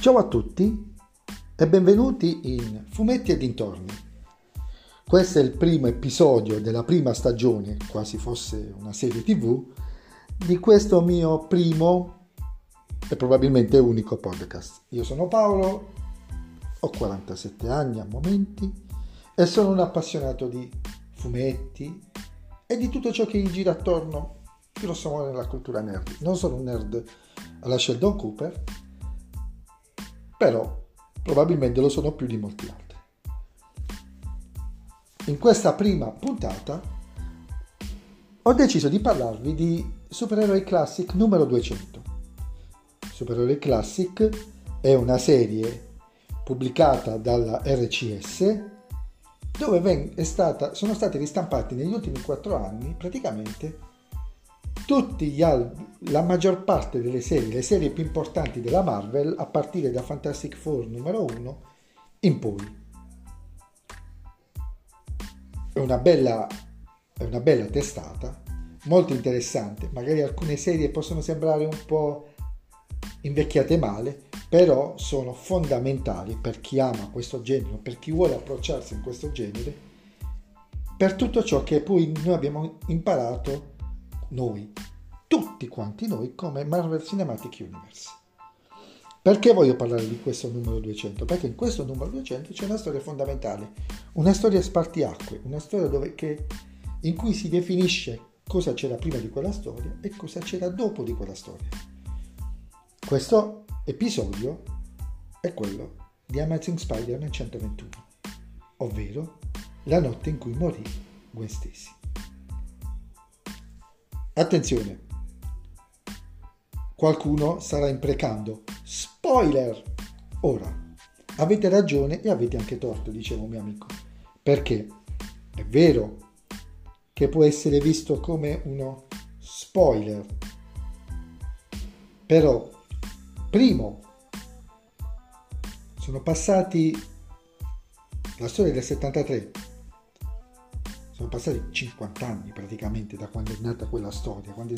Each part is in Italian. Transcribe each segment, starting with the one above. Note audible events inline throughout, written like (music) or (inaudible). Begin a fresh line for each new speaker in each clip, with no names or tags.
Ciao a tutti e benvenuti in Fumetti e dintorni. Questo è il primo episodio della prima stagione, quasi fosse una serie tv, di questo mio primo e probabilmente unico podcast. Io sono Paolo, ho 47 anni a momenti e sono un appassionato di fumetti e di tutto ciò che gira attorno, grosso modo, nella cultura nerd. Non sono un nerd alla Sheldon Cooper, però probabilmente lo sono più di molti altri. In questa prima puntata ho deciso di parlarvi di Supereroi Classic numero 200. Supereroi Classic è una serie pubblicata dalla RCS dove sono stati ristampati negli ultimi quattro anni praticamente album, la maggior parte delle serie, le serie più importanti della Marvel, a partire da Fantastic Four numero 1 in poi. È una bella, è una bella testata, molto interessante. Magari alcune serie possono sembrare un po' invecchiate male, però sono fondamentali per chi ama questo genere, per chi vuole approcciarsi in questo genere, per tutto ciò che poi noi abbiamo imparato noi, tutti quanti noi, come Marvel Cinematic Universe. Perché voglio parlare di questo numero 200? Perché in questo numero 200 c'è una storia fondamentale, una storia spartiacque, una storia dove, che, in cui si definisce cosa c'era prima di quella storia e cosa c'era dopo di quella storia. Questo episodio è quello di Amazing Spider-Man 121, ovvero la notte in cui morì Gwen Stacy. Attenzione, qualcuno starà imprecando. Spoiler! Ora, avete ragione e avete anche torto, diceva un mio amico. Perché è vero che può essere visto come uno spoiler. Però, primo, sono passati la storia del 73 sono passati 50 anni praticamente da quando è nata quella storia. Quando...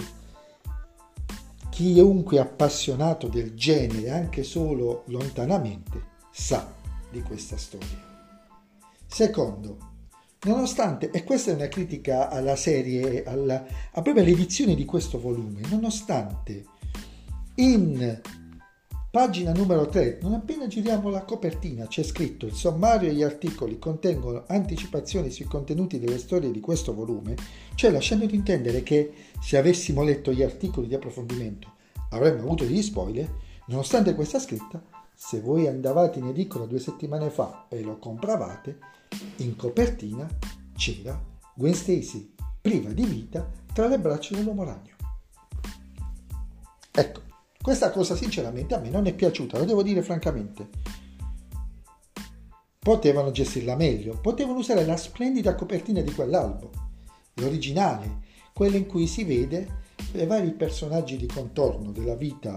Chiunque appassionato del genere, anche solo lontanamente, sa di questa storia. Secondo, nonostante, e questa è una critica alla serie, alla, a proprio all'edizione di questo volume, nonostante in Pagina numero 3. Non appena giriamo la copertina c'è scritto il sommario e gli articoli contengono anticipazioni sui contenuti delle storie di questo volume, cioè lasciando di intendere che se avessimo letto gli articoli di approfondimento avremmo avuto degli spoiler, nonostante questa scritta, se voi andavate in edicola due settimane fa e lo compravate, in copertina c'era Gwen Stacy priva di vita tra le braccia dell'uomo ragno. Ecco, questa cosa sinceramente a me non è piaciuta, lo devo dire francamente. Potevano gestirla meglio, potevano usare la splendida copertina di quell'albo, l'originale, quella in cui si vede i vari personaggi di contorno della vita,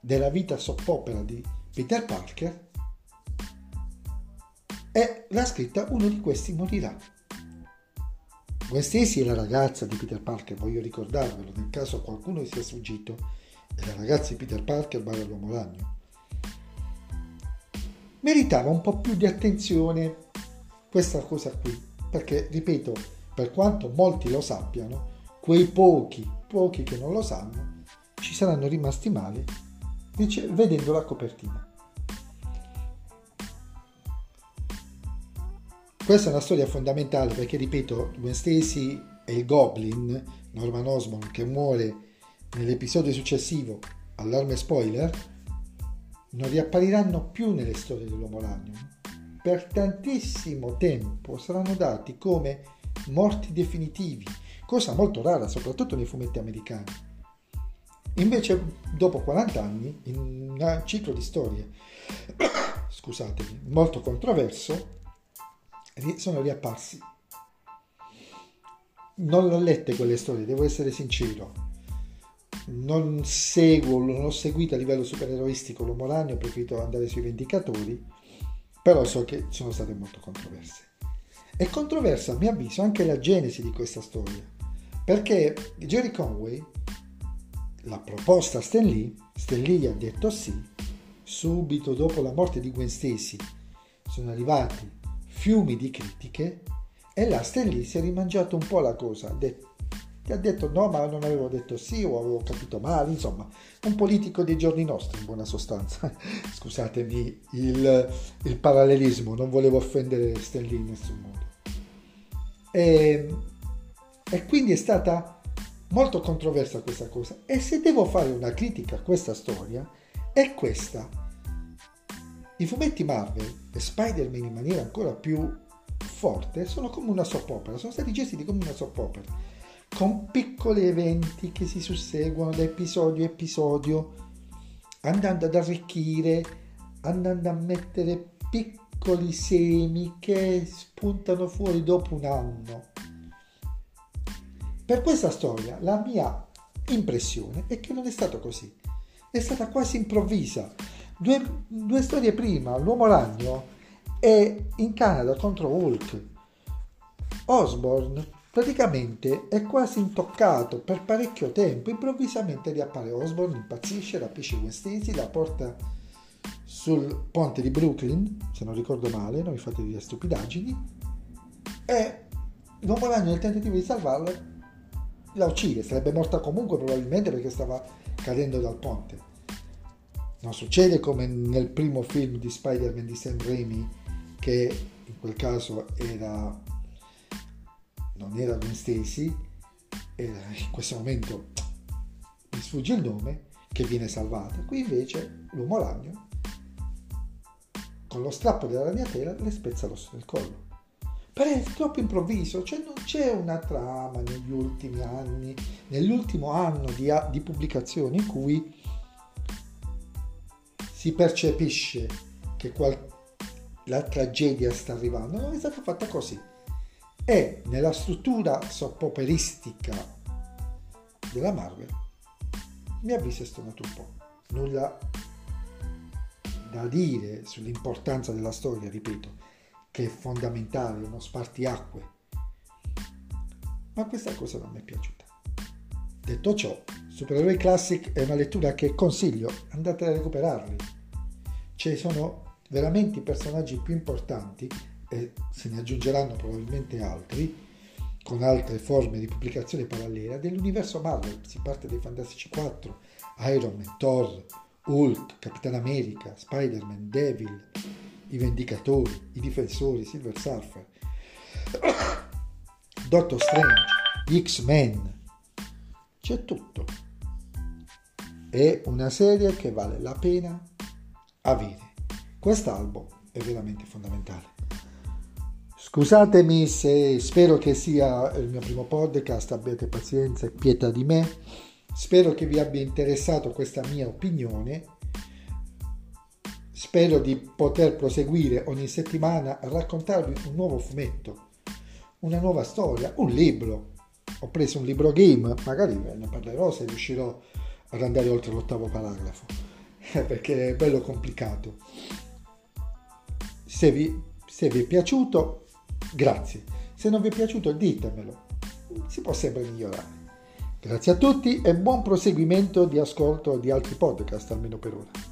della vita soppopera di Peter Parker e la scritta uno di questi morirà. Gwen Stacy è la ragazza di Peter Parker, voglio ricordarvelo, nel caso qualcuno sia sfuggito, della ragazza di Peter Parker barra l'uomo ragno. Meritava un po' più di attenzione questa cosa qui, perché, ripeto, per quanto molti lo sappiano, quei pochi, pochi che non lo sanno, ci saranno rimasti male vedendo la copertina. Questa è una storia fondamentale perché, ripeto, Gwen Stacy e il Goblin, Norman Osborn, che muore nell'episodio successivo, allarme spoiler, non riappariranno più nelle storie dell'Uomo Ragno. Per tantissimo tempo saranno dati come morti definitivi, cosa molto rara soprattutto nei fumetti americani. Invece, dopo 40 anni, in un ciclo di storie, (coughs) scusatemi, molto controverso, sono riapparsi. Non l'ho lette quelle storie, devo essere sincero non seguo, non ho seguito a livello supereroistico l'Uomo Ragno, ho preferito andare sui Vendicatori, però so che sono state molto controverse. È controversa, a mio avviso, anche la genesi di questa storia, perché Jerry Conway l'ha proposta a Stan Lee, Stan Lee ha detto sì, subito dopo la morte di Gwen Stacy sono arrivati fiumi di critiche e là Stelly si è rimangiato un po' la cosa, ha detto, ha detto no ma non avevo detto sì o avevo capito male, insomma un politico dei giorni nostri in buona sostanza, (laughs) scusatemi il, il, parallelismo, non volevo offendere Stelly in nessun modo. E, e quindi è stata molto controversa questa cosa e se devo fare una critica a questa storia è questa. I fumetti Marvel e Spider-Man in maniera ancora più forte sono come una soap opera, sono stati gestiti come una soap opera, con piccoli eventi che si susseguono da episodio a episodio, andando ad arricchire, andando a mettere piccoli semi che spuntano fuori dopo un anno. Per questa storia la mia impressione è che non è stato così, è stata quasi improvvisa. Due, due storie prima, l'uomo ragno è in Canada contro Hulk. Osborne praticamente è quasi intoccato per parecchio tempo, improvvisamente riappare Osborne, impazzisce, rapisce Gwen Stacy, la porta sul ponte di Brooklyn, se non ricordo male, non mi fate dire stupidaggini, e l'uomo ragno nel tentativo di salvarla la uccide, sarebbe morta comunque probabilmente perché stava cadendo dal ponte. Non succede come nel primo film di Spider-Man di Sam Raimi che in quel caso era non era Gwen Stacy era in questo momento mi sfugge il nome che viene salvata. Qui invece l'uomo ragno con lo strappo della ragnatela le spezza l'osso del collo. Però è troppo improvviso cioè non c'è una trama negli ultimi anni nell'ultimo anno di, di pubblicazione in cui si percepisce che qualcuno la tragedia sta arrivando, non è stata fatta così. E nella struttura soppoperistica della Marvel, mi avviso è stonato un po'. Nulla da dire sull'importanza della storia, ripeto, che è fondamentale, uno spartiacque. Ma questa cosa non mi è piaciuta. Detto ciò, Supereroi Classic è una lettura che consiglio, andate a recuperarli. Ci sono veramente i personaggi più importanti, e se ne aggiungeranno probabilmente altri, con altre forme di pubblicazione parallela, dell'universo Marvel. Si parte dai Fantastici 4, Iron Man, Thor, Hulk, Capitan America, Spider-Man, Devil, i Vendicatori, i Difensori, Silver Surfer, (coughs) Doctor Strange, X-Men. C'è tutto. È una serie che vale la pena avere. Quest'albo è veramente fondamentale. Scusatemi se spero che sia il mio primo podcast, abbiate pazienza e pietà di me. Spero che vi abbia interessato questa mia opinione. Spero di poter proseguire ogni settimana a raccontarvi un nuovo fumetto, una nuova storia, un libro. Ho preso un libro game, magari ve ne parlerò se riuscirò ad andare oltre l'ottavo paragrafo, (laughs) perché è bello complicato. Se vi, se vi è piaciuto, grazie. Se non vi è piaciuto, ditemelo. Si può sempre migliorare. Grazie a tutti e buon proseguimento di ascolto di altri podcast, almeno per ora.